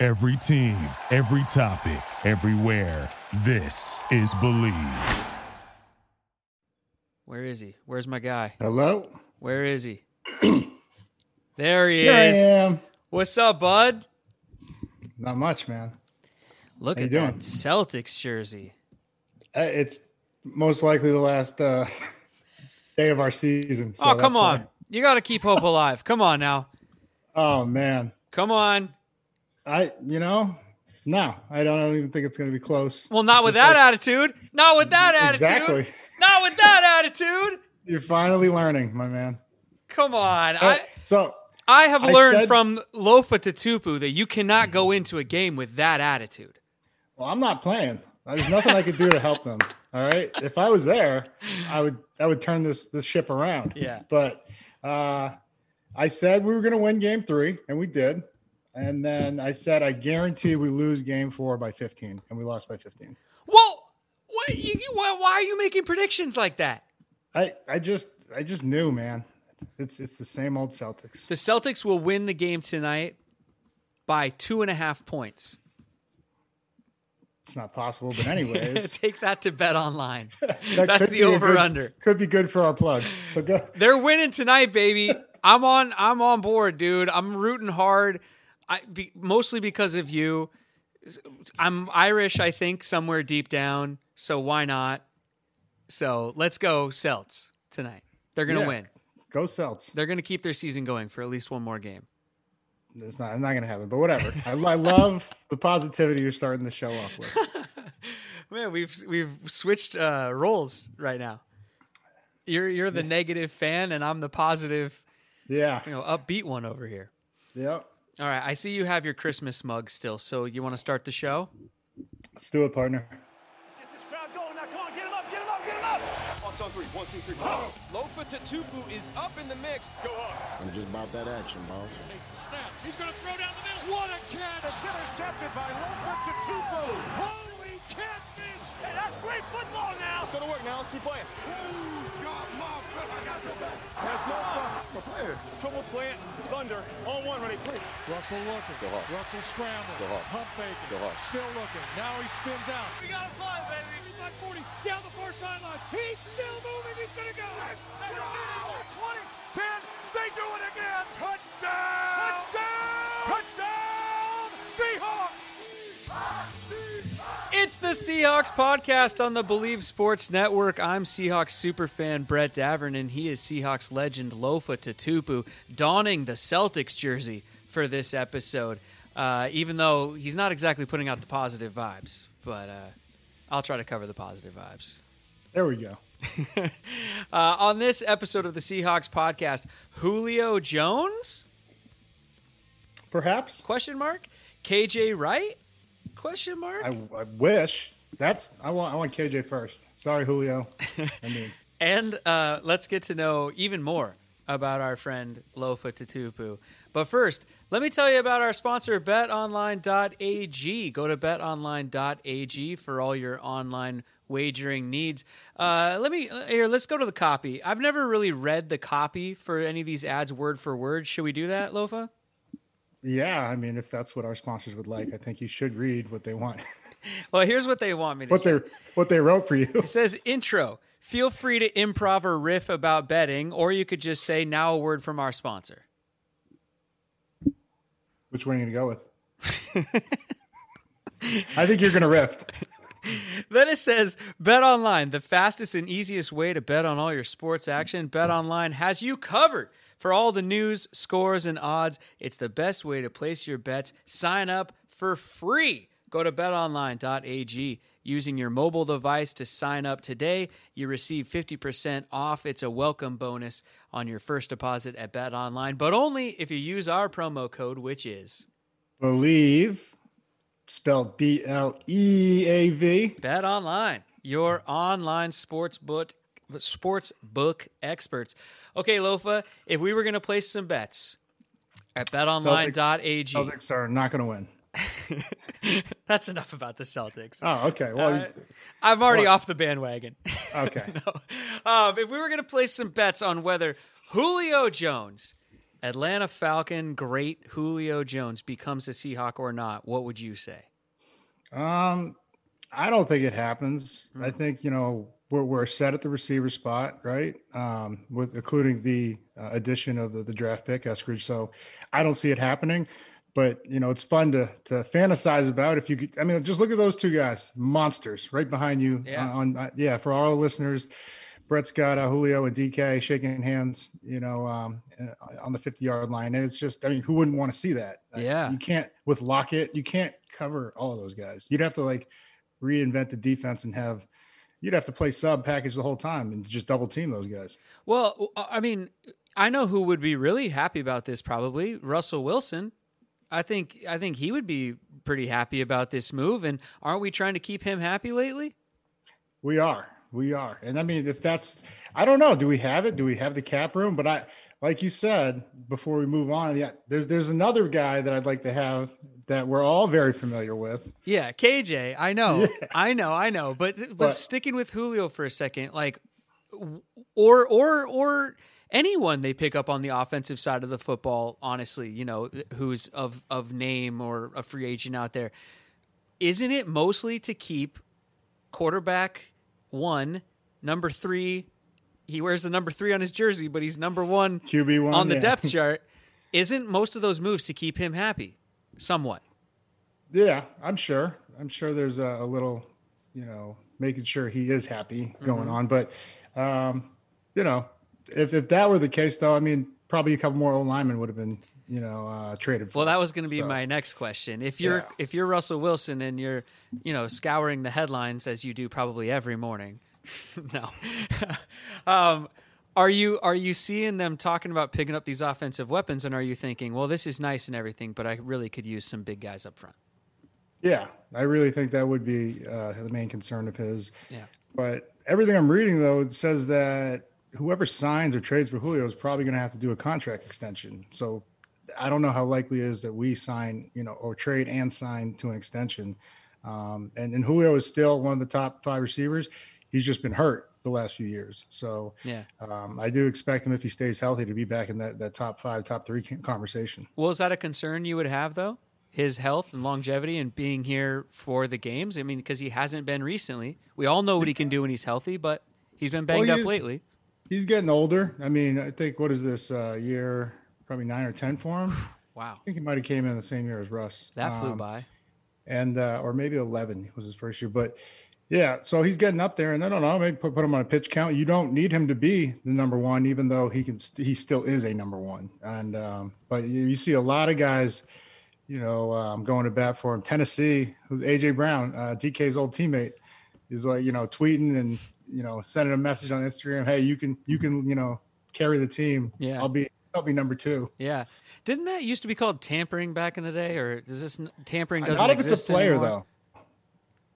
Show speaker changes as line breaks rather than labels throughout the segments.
Every team, every topic, everywhere. This is Bleav.
Where is he? Where's my guy?
Hello.
Where is he? there he
Here I
is.
am.
What's up, bud?
Not much, man.
Look
How
at
you
that
doing?
Celtics jersey.
Uh, It's most likely the last uh, day of our season. So
oh, come on.
why-
You got to keep hope alive. Come on now.
Oh man,
Come on.
I you know no, I don't, I don't even think it's going to be close.
Well, not with
Just
that
like-
attitude. Not with that attitude.
Exactly.
Not with that attitude.
You're finally learning, my man.
Come on.
Uh,
I
so
I have
I
learned
said-
from Lofa Tatupu that you cannot go into a game with that attitude.
well, I'm not playing. There's nothing I could do to help them. All right. If I was there, I would I would turn this this ship around.
Yeah.
But uh, I said we were going to win game three, and we did. And then I said I guarantee we lose game four by 15, and we lost by 15.
Well, what, you, why are you making predictions like that?
I I just I just knew, man. It's it's the same old Celtics.
The Celtics will win the game tonight by two and a half points.
It's not possible, but anyways,
Take that to bet online.
that
That's the over
good-
under.
Could be good for our plug. So go.
They're winning tonight, baby. I'm on. I'm on board, dude. I'm rooting hard. I be, mostly because of you. I'm Irish, I think, somewhere deep down. So why not? So let's go Celts tonight. They're gonna
Yeah.
win.
Go Celts.
They're gonna keep their season going for at least one more game.
It's not. It's not going to happen. But whatever. I, I love the positivity you're starting the show off with.
Man, we've we've switched uh, roles right now. You're you're the negative fan, and I'm the positive,
Yeah.
you know, upbeat one over here.
Yep.
All right, I see you have your Christmas mug still. So you want to start the show?
Let's do it, partner.
Let's get this crowd going now. Come on, get him up, get him up, get him up. Hawks on three. One, two, three. Go.
Lofa Tatupu is up in the mix.
Go Hawks.
I'm just about that action, boss.
Takes the snap. He's going to throw down the middle. What a catch!
It's intercepted by Lofa Tatupu.
Holy catfish!
Hey, that's great football now. It's gonna work now. Let's keep playing.
Who's got my back? I got your back.
Pass Lofa. My player. Trouble playing. Thunder. On one, ready, three.
Russell looking. Russell scrambling. Pump faking. Still looking. Now he spins out. We got a fly, baby. 40 down the far sideline. He's still moving. He's going to go. Yes. 20, 10. They do it again. Touchdown. Touchdown. Touchdown.
It's the Seahawks podcast on the Bleav Sports Network. I'm Seahawks superfan Brett Davern, and he is Seahawks legend Lofa Tatupu, donning the Celtics jersey for this episode. Uh, even though he's not exactly putting out the positive vibes, but uh, I'll try to cover the positive vibes.
There we go.
Uh, on this episode of the Seahawks podcast, Julio Jones?
Perhaps.
Question mark. KJ Wright? Question mark.
I, I wish. That's. I want. I want KJ first. Sorry, Julio. I mean,
And uh, let's get to know even more about our friend Lofa Tatupu. But first, let me tell you about our sponsor, betonline.ag. Go to betonline.ag for all your online wagering needs. Uh, let me here, let's go to the copy. I've never really read the copy for any of these ads word for word. Should we do that, Lofa?
Yeah. I mean, if that's what our sponsors would like, I think you should read what they want.
Well, here's what they want me to
what
say.
they what they wrote for you.
It says intro. Feel free to improv or riff about betting, or you could just say now a word from our sponsor.
Which one are you gonna go with? I think you're gonna riff.
Then it says Bet Online, the fastest and easiest way to bet on all your sports action. Bet Online has you covered for all the news, scores, and odds. It's the best way to place your bets. Sign up for free. Go to betonline.ag. Using your mobile device to sign up today, you receive 50% off. It's a welcome bonus on your first deposit at Bet Online, but only if you use our promo code, which is
Bleav spelled B L E A V.
Bet online, your online sports book sports book experts. Okay, Lofa, if we were going to place some bets at betonline.ag.
Celtics are not going to win.
That's enough about the Celtics.
Oh, okay. Well,
Uh, I'm already off the bandwagon.
okay.
no. um, if we were going to place some bets on whether Julio Jones, Atlanta Falcon great Julio Jones, becomes a Seahawk or not, what would you say?
Um, I don't think it happens. I think you know we're we're set at the receiver spot, right? Um, with including the uh, addition of the, the draft pick Eskridge. So I don't see it happening. But you know, it's fun to to fantasize about. If you could, I mean, just look at those two guys, monsters, right behind you.
Yeah.
On, uh, yeah, for all our listeners, Brett's got uh, Julio and DK shaking hands, you know, um, uh, on the 50 yard line. And it's just, I mean, who wouldn't want to see that? Uh,
Yeah.
You can't, with Lockett, you can't cover all of those guys. You'd have to like reinvent the defense and have, you'd have to play sub package the whole time and just double team those guys.
Well, uh, I mean, I know who would be really happy about this. Probably Russell Wilson. I think I think he would be pretty happy about this move. And aren't we trying to keep him happy lately?
We are. We are. And I mean, if that's, I don't know, do we have it? Do we have the cap room? But I, like you said, before we move on, yeah, there's, there's another guy that I'd like to have that we're all very familiar with.
Yeah, KJ. I know, I know, I know. But, but
But-
sticking with Julio for a second, like, or or or anyone they pick up on the offensive side of the football, honestly, you know, who's of of name or a free agent out there, isn't it mostly to keep quarterback one, number three? He wears the number three on his jersey, but he's number one
QB1.
on the
yeah.
depth chart. Isn't most of those moves to keep him happy? Somewhat.
Yeah, I'm sure. I'm sure there's a, a little, you know, making sure he is happy going
Mm-hmm.
on. But, um, you know, if, if that were the case, though, I mean, probably a couple more old linemen would have been, you know, uh, traded. For.
Well, that was going to be
So,
my next question. If you're
Yeah.
if you're Russell Wilson and you're, you know, scouring the headlines as you do probably every morning, no, um, are you are you seeing them talking about picking up these offensive weapons, and are you thinking, well, this is nice and everything, but I really could use some big guys up front?
Yeah, I really think that would be uh, the main concern of his.
Yeah.
But everything I'm reading though says that whoever signs or trades for Julio is probably going to have to do a contract extension. So I don't know how likely it is that we sign, you know, or trade and sign to an extension. Um, and, and Julio is still one of the top five receivers. He's just been hurt the last few years. So
Yeah.
um, I do expect him if he stays healthy to be back in that, that top five, top three conversation.
Well, is that a concern you would have though? His health and longevity and being here for the games. I mean, because he hasn't been recently. We all know what he can do when he's healthy, but he's been banged
Well,
up
he's-
lately.
He's getting older. I mean, I think what is this uh, year? Probably nine or ten for him.
Wow,
I think he might have came in the same year as Russ.
that flew
Um,
by.
and uh, or maybe eleven was his first year. But yeah, so he's getting up there, and I don't know, maybe put, put him on a pitch count. You don't need him to be the number one, even though he can. St- he still is a number one. And um, but you, you see a lot of guys, you know, um, going to bat for him. Tennessee, who's AJ Brown, uh, DK's old teammate, is like you know tweeting and you know sending a message on Instagram. Hey, you can you can you know carry the team.
Yeah.
I'll be I'll be number two.
Yeah, didn't that used to be called tampering back in the day, or does this tampering doesn't
Not if it's a player,
anymore?
though.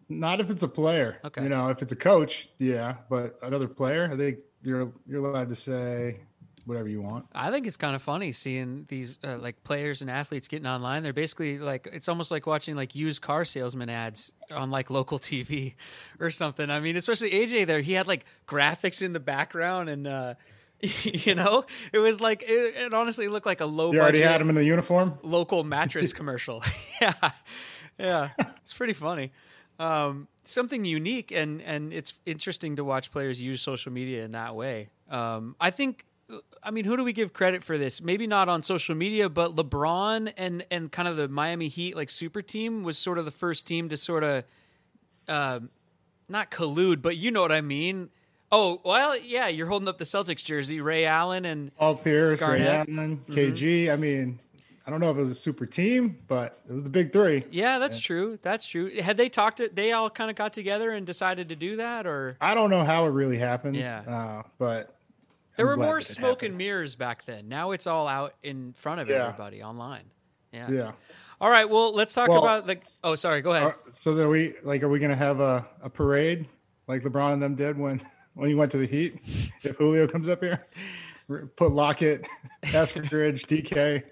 Not if it's a player.
Okay.
You know, if it's a coach, yeah. But another player, I think you're you're allowed to say whatever you want.
I think it's kind of funny seeing these uh, like players and athletes getting online. They're basically like it's almost like watching like used car salesman ads on like local TV or something. I mean, especially AJ there, he had like graphics in the background and uh you know, it was like it, it honestly looked like a low
You already had him in the uniform.
local mattress commercial. yeah, yeah, it's pretty funny. Um, something unique, and and it's interesting to watch players use social media in that way. Um, I think. I mean, who do we give credit for this? Maybe not on social media, but LeBron and and kind of the Miami Heat like super team was sort of the first team to sort of, um, not collude, but you know what I mean. Oh well, yeah, you're holding up the Celtics jersey, Ray Allen and
Paul Pierce, Ray
Garnett.
Allen, KG. I mean, I don't know if it was a super team, but it was the big three.
Yeah, that's true. That's true. Had they talked to they all kind of got together and decided to do that or
I don't know how it really happened.
Yeah.
uh, but
there
I'm
were more
that
smoke and mirrors back then. Now it's all out in front of
Yeah.
everybody online. Yeah.
Yeah.
All right, well, let's talk
Well,
about the. Oh, sorry. Go ahead.
Are- so then we like, are we gonna have a, a parade like LeBron and them did when when he went to the Heat? If Julio comes up here, put Lockett, Eskridge, DK,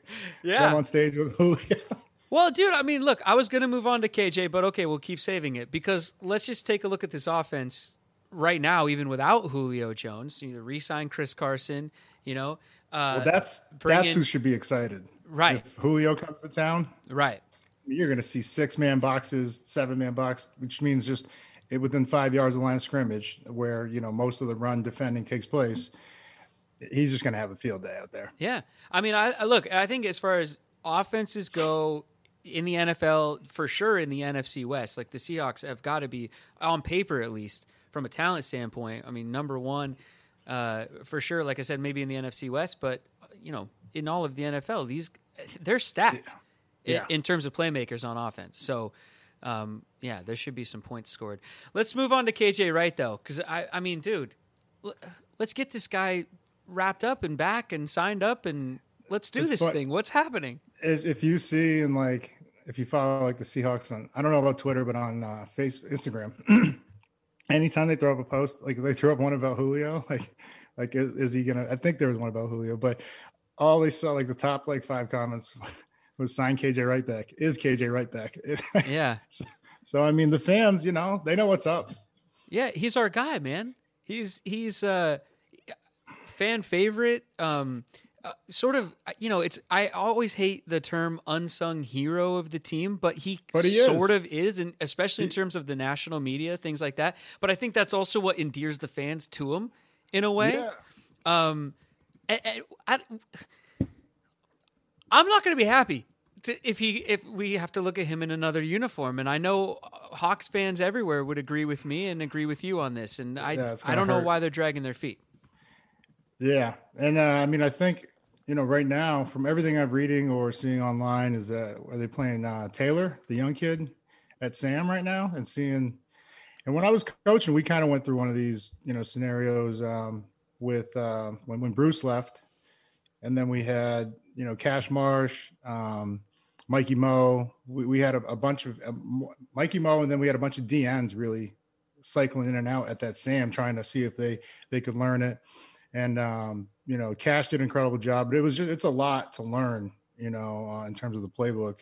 Yeah.
on stage with Julio.
Well, dude, I mean, look, I was going to move on to KJ, but okay, we'll keep saving it because let's just take a look at this offense right now, even without Julio Jones. You know, re-sign Chris Carson. You know, uh,
Well, that's that's
in-
who should be excited.
Right.
If Julio comes to town,
right.
you're going to see six man boxes, seven man box, which means just it, within five yards of the line of scrimmage, where you know most of the run defending takes place. He's just going to have a field day out there.
Yeah, I mean, I I- look. I think as far as offenses go in the NFL, for sure in the NFC West, like the Seahawks have got to be on paper at least from a talent standpoint. I mean, number one uh, for sure. Like I said, maybe in the NFC West, but you know, in all of the NFL, these they're stacked in-
Yeah.
in, terms of playmakers on offense. So. Um, yeah, there should be some points scored. Let's move on to KJ Wright though, because I, I mean, dude, l- let's get this guy wrapped up and back and signed up and let's do
It's
this
fun-
thing. What's happening?
If you see and like if you follow like the Seahawks on I don't know about Twitter, but on uh, Facebook, Instagram, anytime they throw up a post, like they threw up one about Julio, like like is, is he gonna? I think there was one about Julio, but all they saw like the top like five comments was sign KJ Wright back. Is KJ Wright back?
Yeah.
so, so I mean the fans, you know, they know what's up.
Yeah, he's our guy, man. He's he's uh fan favorite. Um uh, sort of you know, it's I always hate the term unsung hero of the team, but he,
But he is.
sort of is and especially in terms of the national media, things like that. But I think that's also what endears the fans to him in a way.
Yeah.
Um, and, and I, I'm not going to be happy to, if he if we have to look at him in another uniform. And I know uh, Hawks fans everywhere would agree with me and agree with you on this. And I
Yeah,
I don't know why they're dragging their feet.
Yeah, and uh, I mean, I think you know right now, from everything I'm reading or seeing online, is that are they playing uh, Taylor, the young kid, at Sam right now, and seeing. And when I was coaching, we kind of went through one of these, you know, scenarios um, with uh, when when Bruce left, and then we had you know Cash Marsh, um, Mikey Moe. We, we had a, a bunch of uh, Mikey Moe, and then we had a bunch of DNs really cycling in and out at that Sam, trying to see if they they could learn it and um, you know, Cash did an incredible job. But it was just it's a lot to learn, you know, uh, in terms of the playbook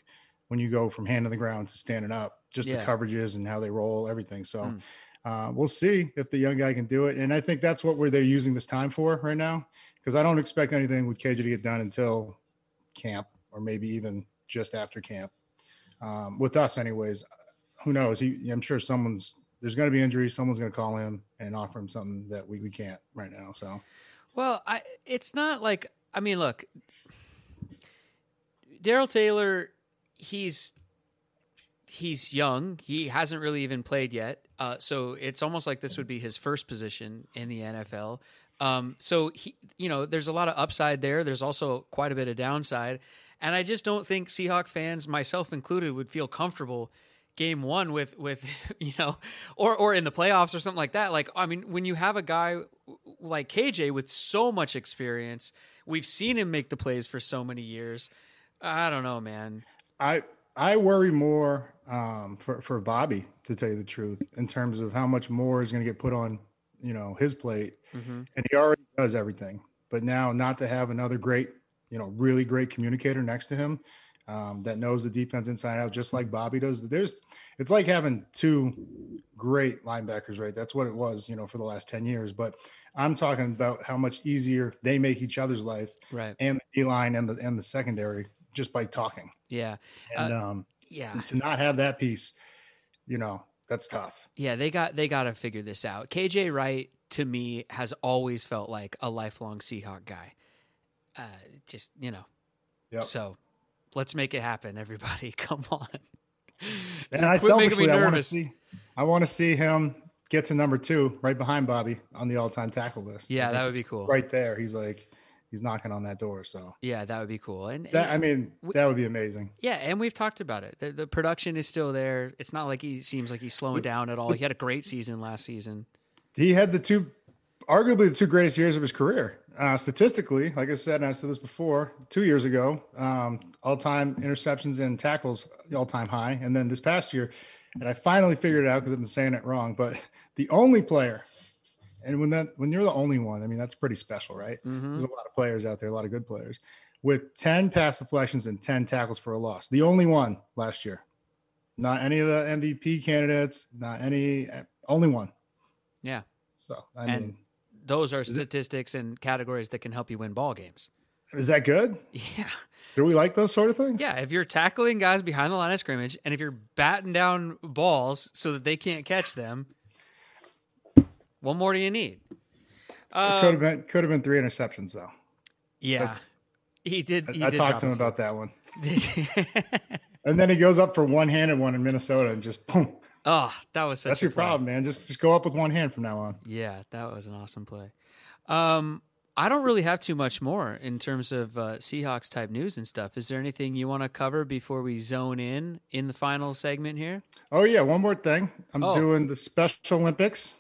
when you go from hand to the ground to standing up, just
Yeah.
the coverages and how they roll, everything. So
Mm.
uh, we'll see if the young guy can do it, and I think that's what we're they're using this time for right now because I don't expect anything with KJ to get done until camp or maybe even just after camp. Um, with us, anyways, who knows? He, I'm sure someone's there's going to be injuries. Someone's going to call him and offer him something that we, we can't right now. So.
Well, I it's not like I mean, look, Darrell Taylor, he's he's young. He hasn't really even played yet, uh, so it's almost like this would be his first position in the NFL. Um, so he, you know, there's a lot of upside there. There's also quite a bit of downside, and I just don't think Seahawk fans, myself included, would feel comfortable game one with with you know or or in the playoffs or something like that like i mean when you have a guy like kj with so much experience we've seen him make the plays for so many years i don't know man
I I worry more um, for for Bobby to tell you the truth in terms of how much more is going to get put on you know his plate,
Mm-hmm.
and he already does everything. But now not to have another great you know really great communicator next to him um, that knows the defense inside out just like Bobby does. There's it's like having two great linebackers, right? That's what it was, you know, for the last ten years. But I'm talking about how much easier they make each other's life
right
and the D line and the and the secondary just by talking.
yeah
And
Uh,
um,
yeah
to not have that piece, you know, that's tough.
yeah they got they got to figure this out kj wright to me has always felt like a lifelong seahawk guy uh just you know
Yep.
so let's make it happen everybody come on
And I
Quit making me
selfishly, I want to see, I want to see him get to number two, right behind Bobby on the all-time tackle list.
yeah that would be cool
right there. He's like, he's knocking on that door. So
yeah that would be cool and
that, I mean, that would be amazing.
Yeah, and we've talked about it. The, the production is still there. It's not like he seems like he's slowing down at all. He had a great season last season.
He had the two, arguably the two greatest years of his career. Uh, statistically, like I said, and I said this before, two years ago, um, all time interceptions and tackles, all time high. And then this past year, and I finally figured it out because I've been saying it wrong, but the only player, and when that when you're the only one, I mean that's pretty special, right?
Mm-hmm.
There's a lot of players out there, a lot of good players, with 10 pass deflections and 10 tackles for a loss. The only one last year. Not any of the MVP candidates, not any only one.
Yeah.
So I
and
mean
those are statistics and categories that can help you win ball games.
Is that good?
Yeah.
Do we like those sort of things?
Yeah, if you're tackling guys behind the line of scrimmage and if you're batting down balls so that they can't catch them, what more do you need? Um,
could have been could have been three interceptions though.
yeah. He did. He
I
did
talked to him about that one. And then he goes up for one handed one in Minnesota and just boom.
oh, that was such
That's
a
your
play.
problem, man. Just just go up with one hand from now on.
Yeah, that was an awesome play. Um, I don't really have too much more in terms of uh, Seahawks type news and stuff. Is there anything you want to cover before we zone in in the final segment here?
Oh yeah, one more thing. I'm
Oh.
doing the Special Olympics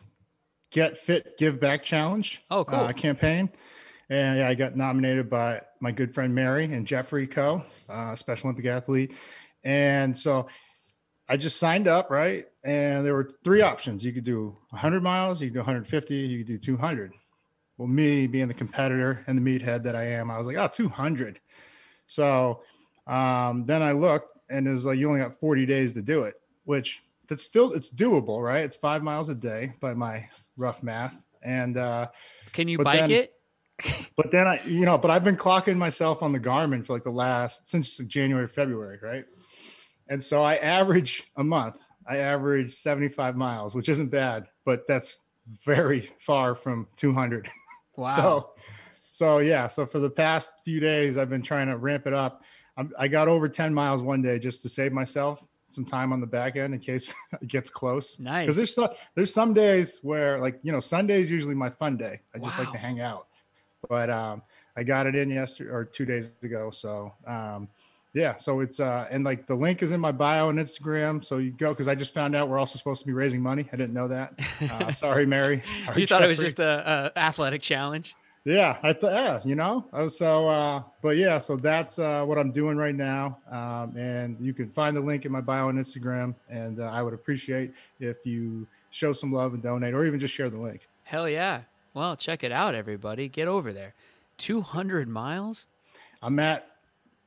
Get Fit Give Back Challenge.
Oh, cool.
uh, campaign. And yeah, I got nominated by my good friend Mary and Jeffrey Coe, uh, Special Olympic athlete. And so I just signed up, right? And there were three options. You could do 100 miles, you could do 150, you could do 200. Well, me being the competitor and the meathead that I am, I was like, oh, 200. So um, then I looked and it was like, you only got 40 days to do it, which that's still, it's doable, right? It's five miles a day by my rough math. And, uh,
Can you bike
then-
it?
but then I, you know, but I've been clocking myself on the Garmin for like the last since January, February, right? And so I average a month. I average 75 miles, which isn't bad, but that's very far from 200.
Wow.
So, so yeah. So for the past few days, I've been trying to ramp it up. I'm, I got over 10 miles one day just to save myself some time on the back end in case it gets close.
Nice.
Because there's so, there's some days where like you know Sunday's usually my fun day. I just like to hang out. But um, I got it in yesterday or two days ago. So um, yeah. So it's uh, and like the link is in my bio on Instagram. So you go because I just found out we're also supposed to be raising money. I didn't know that. Uh, sorry, Mary. Sorry,
you thought it was just a, a athletic challenge?
Yeah, I thought, yeah, you know. Uh, So, uh, but yeah, so that's uh, what I'm doing right now, um, and you can find the link in my bio on Instagram. And uh, I would appreciate if you show some love and donate, or even just share the link.
Hell yeah. Well, check it out, everybody. Get over there. 200 miles?
I'm at,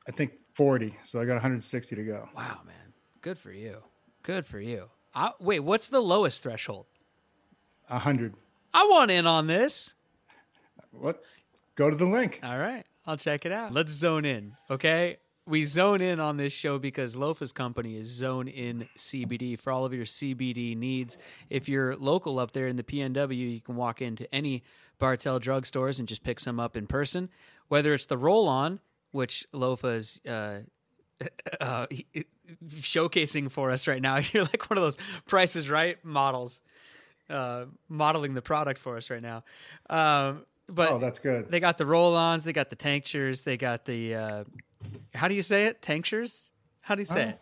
I think 40, so I got 160 to go.
Wow, man. Good for you. Good for you. I, wait, what's the lowest threshold?
100.
I want in on this.
What? Go to the link.
All right, I'll check it out. Let's zone in, okay? We zone in on this show because Lofa's company is Zone In CBD for all of your CBD needs. If you're local up there in the PNW, you can walk into any Bartell drugstores and just pick some up in person. Whether it's the roll on, which Lofa is uh, uh, showcasing for us right now, you're like one of those Prices Right models uh, modeling the product for us right now. Um, but
Oh, that's good.
they got the roll-ons, they got the tanctures, they got the uh, how do you say it? Tanctures? How do you say
Oh,
it?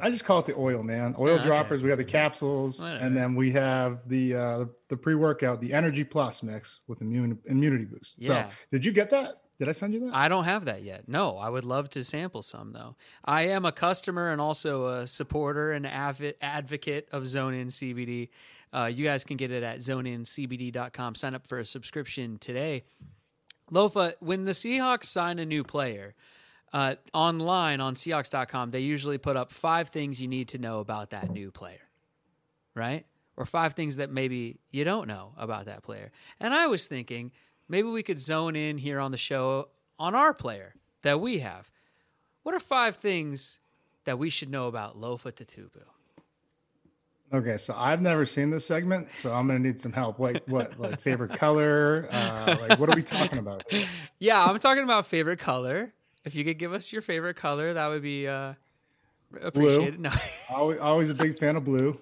I just call it the oil, man. Oil
okay.
droppers. We got the capsules,
Whatever.
and then we have the uh, the pre workout, the Energy Plus mix with immune immunity boost.
Yeah.
So, did you get that? Did I send you that?
I don't have that yet. No, I would love to sample some though. I am a customer and also a supporter and advocate of Zone In CBD. Uh, you guys can get it at zoneincbd.com. Sign up for a subscription today. Lofa, when the Seahawks sign a new player uh, online on Seahawks.com, they usually put up five things you need to know about that new player, right? Or five things that maybe you don't know about that player. And I was thinking maybe we could zone in here on the show on our player that we have. What are five things that we should know about Lofa Tatupu?
Okay, so I've never seen this segment, so I'm gonna need some help. Like what? Like favorite color? Uh, like what are we talking about?
Yeah, I'm talking about favorite color. If you could give us your favorite color, that would be uh, appreciated. No.
Always, always a big fan of blue,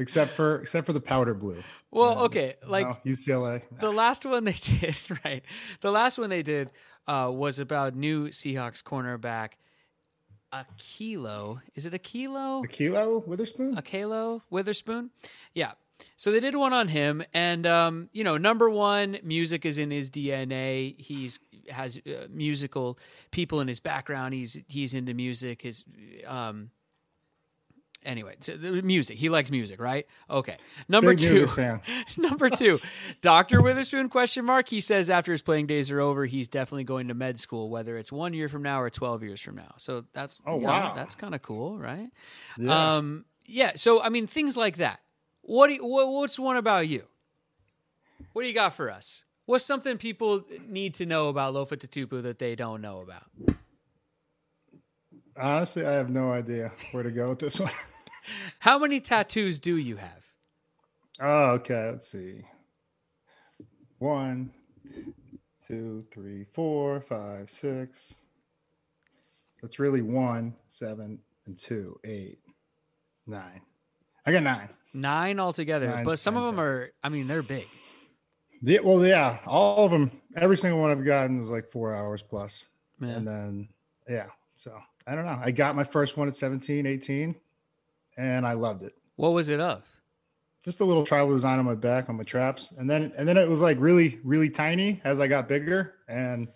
except for except for the powder blue.
well, okay, like
UCLA.
the last one they did, right? The last one they did uh, was about new Seahawks cornerback. A kilo? Is it Ahkello?
A kilo Witherspoon.
Ahkello Witherspoon? Yeah. so they did one on him, and um, you know, number one, music is in his DNA. He's has uh, musical people in his background. He's he's into music. His um, anyway, so the music. He likes music, right? Okay. Number
Big
two. number two, Doctor Witherspoon? Question mark. He says after his playing days are over, he's definitely going to med school, whether it's one year from now or twelve years from now. So that's
Oh,
you know,
wow.
that's kind of cool, right?
Yeah.
Um, yeah. So I mean, things like that. What do you, what, what's one about you? What do you got for us? What's something people need to know about Lofa Tatupu that they don't know about?
Honestly, I have no idea where to go with this one.
How many tattoos do you have?
Oh, okay. Let's see. One, two, three, four, five, six. That's really one, seven, and two, eight, nine. I got nine.
Nine altogether,
Nine-
but some of them are. I mean, they're big.
Yeah, well, yeah, all of them. Every single one I've gotten was like four hours plus.
Yeah.
And then, yeah. So I don't know. I got my first one at 17, 18, and I loved it.
What was it of?
just a little tribal design on my back on my traps. And then and then it was like really really tiny as i got bigger. And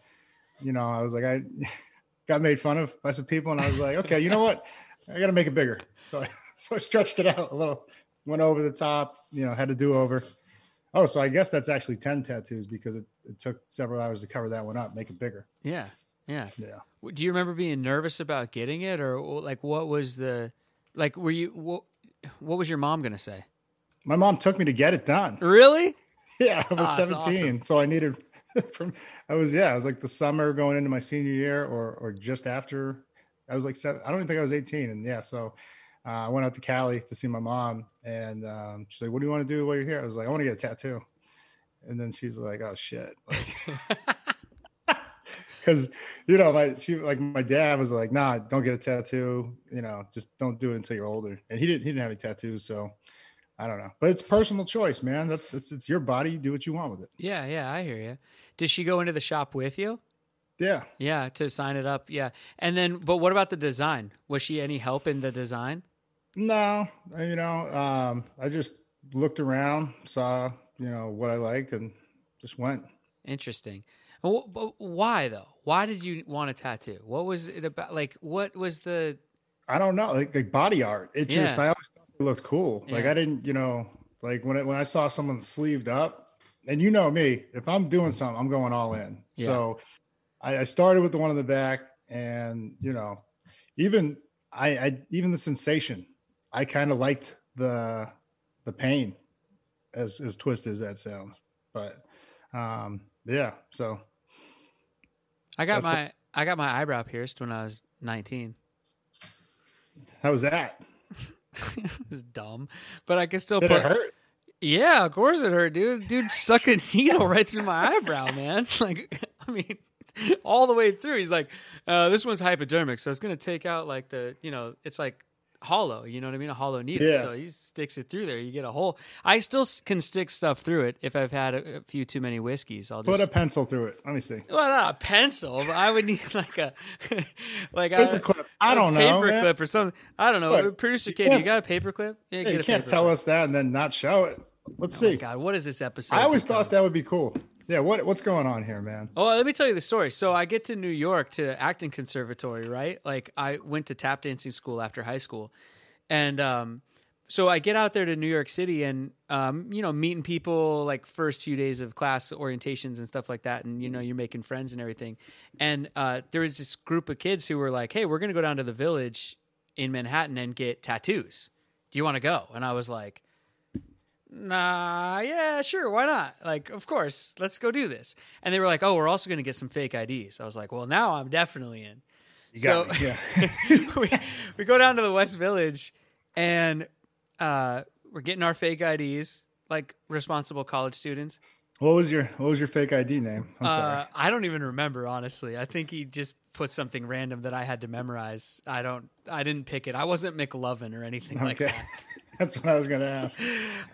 you know i was like i got made fun of by some people and i was like okay you know what? I gotta make it bigger. So i so i stretched it out a little went over the top you know had to do over. Oh so i guess that's actually 10 tattoos because it, it took several hours to cover that one up make it bigger.
Yeah, yeah.
yeah.
Do you remember being nervous about getting it, or like what was the, like were you what, what was your mom gonna say?
my mom took me to get it done
Really?
Yeah, I was
that's
17,
awesome.
so I needed from I was yeah, I was like the summer going into my senior year or or just after. I was like seven, I don't even think I was 18 and yeah, so uh, I went out to Cali to see my mom and um, she's like, "What do you want to do while you're here?" I was like, "I want to get a tattoo." And then she's like, "Oh shit." Cuz you know, my she like my dad was like, "Nah, don't get a tattoo, you know, just don't do it until you're older." And he didn't he didn't have any tattoos, so I don't know. But it's personal choice, man. That's, that's it's your body. You do what you want with it.
Yeah, yeah, I hear you. Did she go into the shop with you?
Yeah.
Yeah, to sign it up. Yeah, and then, but what about the design? Was she any help in the design?
No, you know, um, I just looked around, saw, you know, what I liked and just went.
Interesting. But why though? Why did you want a tattoo? What was it about? Like, what was the?
I don't know, like, like body art. It just, I always thought it looked cool. Like
Yeah.
I didn't, you know, like when it, when I saw someone sleeved up, and you know me, if I'm doing something, I'm going all in.
Yeah.
So I, I started with the one in the back, and you know, even I, I even the sensation, I kind of liked the the pain, as as twisted as that sounds. But um, yeah, so
I got
That's what-
my I got my eyebrow pierced when I was nineteen.
how was that?
it was dumb, but I could still
Did
put.
it hurt?
Yeah, of course it hurt, dude. Dude stuck a needle right through my eyebrow, man. Like, I mean, all the way through. He's like, uh, "This one's hypodermic, so it's gonna take out like the, you know, it's like hollow. You know what I mean? A hollow needle.
Yeah.
So he sticks it through there. You get a hole. I still can stick stuff through it if I've had a, a few too many whiskeys. I'll just Put
a pencil through it. Let me see.
well, not a pencil, but I would need like a like
Paper
a
clip. I don't know,
paper clip or something. I don't know.
Look,
Producer
you
kid, you got a paper clip? Yeah,
you can't tell
clip.
us that and then not show it. Let's
Oh
see.
God, what is this episode?
I always
become?
thought that would be cool. Yeah, what what's going on here, man?
Oh, let me tell you the story. So I get to New York to acting conservatory, right? Like I went to tap dancing school after high school, and um, so I get out there to New York City and um, you know meeting people like first few days of class orientations and stuff like that, and you know you're making friends and everything. And uh, there was this group of kids who were like, "Hey, we're gonna go down to the village in Manhattan and get tattoos. Do you want to go?" And I was like. Nah, yeah, sure, why not? Like, of course, let's go do this. And they were like, "Oh, we're also going to get some fake IDs." I was like, "Well, now I'm definitely in."
You got me, yeah.
we, we go down to the West Village, and uh, we're getting our fake IDs, like responsible college students.
What was your what was your fake ID name? I'm sorry.
Uh, I don't even remember honestly. I think he just put something random that I had to memorize. I don't. I didn't pick it. I wasn't McLovin or anything like that.
That's what I was gonna ask.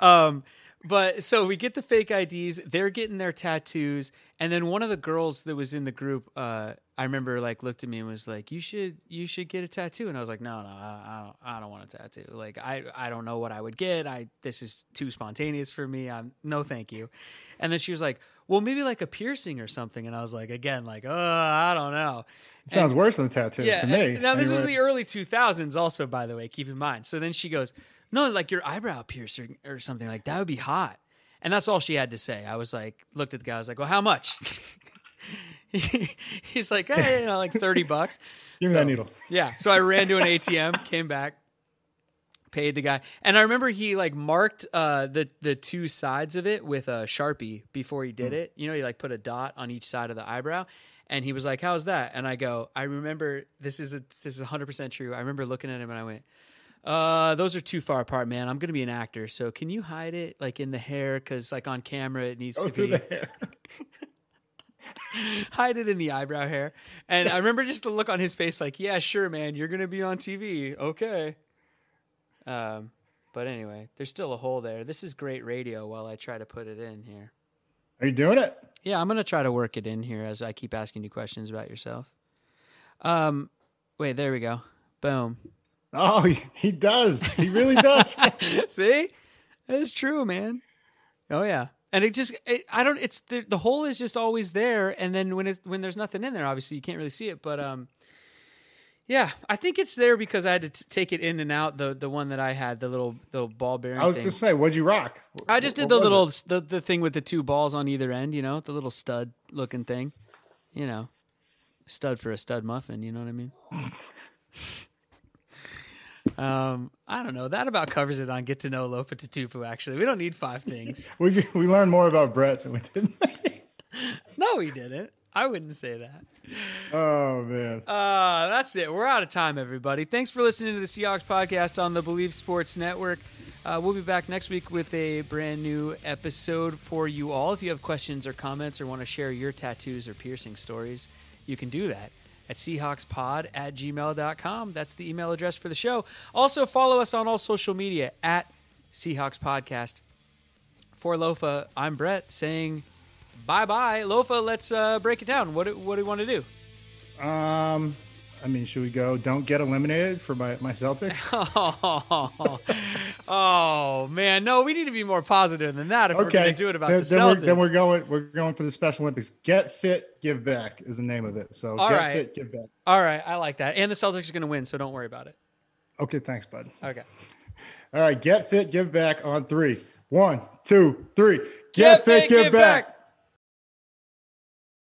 um, but so we get the fake IDs. They're getting their tattoos, and then one of the girls that was in the group, uh, I remember, like looked at me and was like, "You should, you should get a tattoo." And I was like, "No, no, I, I don't, I don't want a tattoo. Like, I, I don't know what I would get. I, this is too spontaneous for me. I'm, no, thank you." And then she was like, "Well, maybe like a piercing or something." And I was like, again, like, "Oh, I don't know."
It sounds worse than a tattoo
Yeah.
to me.
and- Now this was the early 2000s, also by the way. Keep in mind. So then she goes, "No, like your eyebrow piercing or something like that would be hot." And that's all she had to say. I was like, looked at the guy. I was like, "Well, how much?" He's like, "Hey, you know, like thirty bucks."
Give me that needle.
Yeah. So I ran to an ATM, came back, paid the guy, and I remember he like marked uh, the the two sides of it with a sharpie before he did it. You know, he like put a dot on each side of the eyebrow, and he was like, "How's that?" And I go, "I remember this is a this is hundred percent true." I remember looking at him and I went. Uh, those are too far apart, man. I'm gonna be an actor, so can you hide it like in the hair? Because like on camera, it needs
Go
to be hide it in the eyebrow hair. And I remember just the look on his face, like, yeah, sure, man, you're gonna be on TV, okay. Um, but anyway, there's still a hole there. This is great radio. While I try to put it in here,
Are you doing it?
yeah, I'm gonna try to work it in here as I keep asking you questions about yourself. Um, wait, there we go. Boom.
Oh, he, does. He really does.
See, it's true, man. Oh yeah, and it just it, I don't. It's the the hole is just always there, and then when it's when there's nothing in there, obviously you can't really see it. But um, yeah, I think it's there because I had to t- take it in and out. The the one that I had, the little the ball bearing
I was
thing.
just saying, what'd you rock?
I just did
What
the little
it?
the, the thing with the two balls on either end. You know, the little stud looking thing. You know, stud for a stud muffin. You know what I mean? um, I don't know. That about covers it on get to know Lofa Tatupu. Actually, we don't need five things.
We we learned more about Brett than we did.
no, we didn't. I wouldn't say that.
oh man.
Uh, that's it. We're out of time, everybody. Thanks for listening to the Seahawks podcast on the Bleav Sports Network. Uh, we'll be back next week with a brand new episode for you all. If you have questions or comments or want to share your tattoos or piercing stories, you can do that at Seahawkspod at gmail.com. That's the email address for the show. Also, follow us on all social media at Seahawks Podcast. For Lofa, I'm Brett saying bye bye. Lofa, let's uh, break it down. What, do- what do you want to do?
Um, I mean, should we go? Don't get eliminated for my my Celtics.
Oh, oh man, no, we need to be more positive than that if we're going
Okay,
to do it about
then,
the
then
Celtics.
we're, then we're going. We're going for the Special Olympics. Get fit, give back is the name of it. So
All
get
right.
fit, give back.
All right, I like that. And the Celtics are going to win, so don't worry about it.
Okay, thanks, bud.
Okay.
All right, get fit, give back on three. One, two, three. Get, fit, give, back.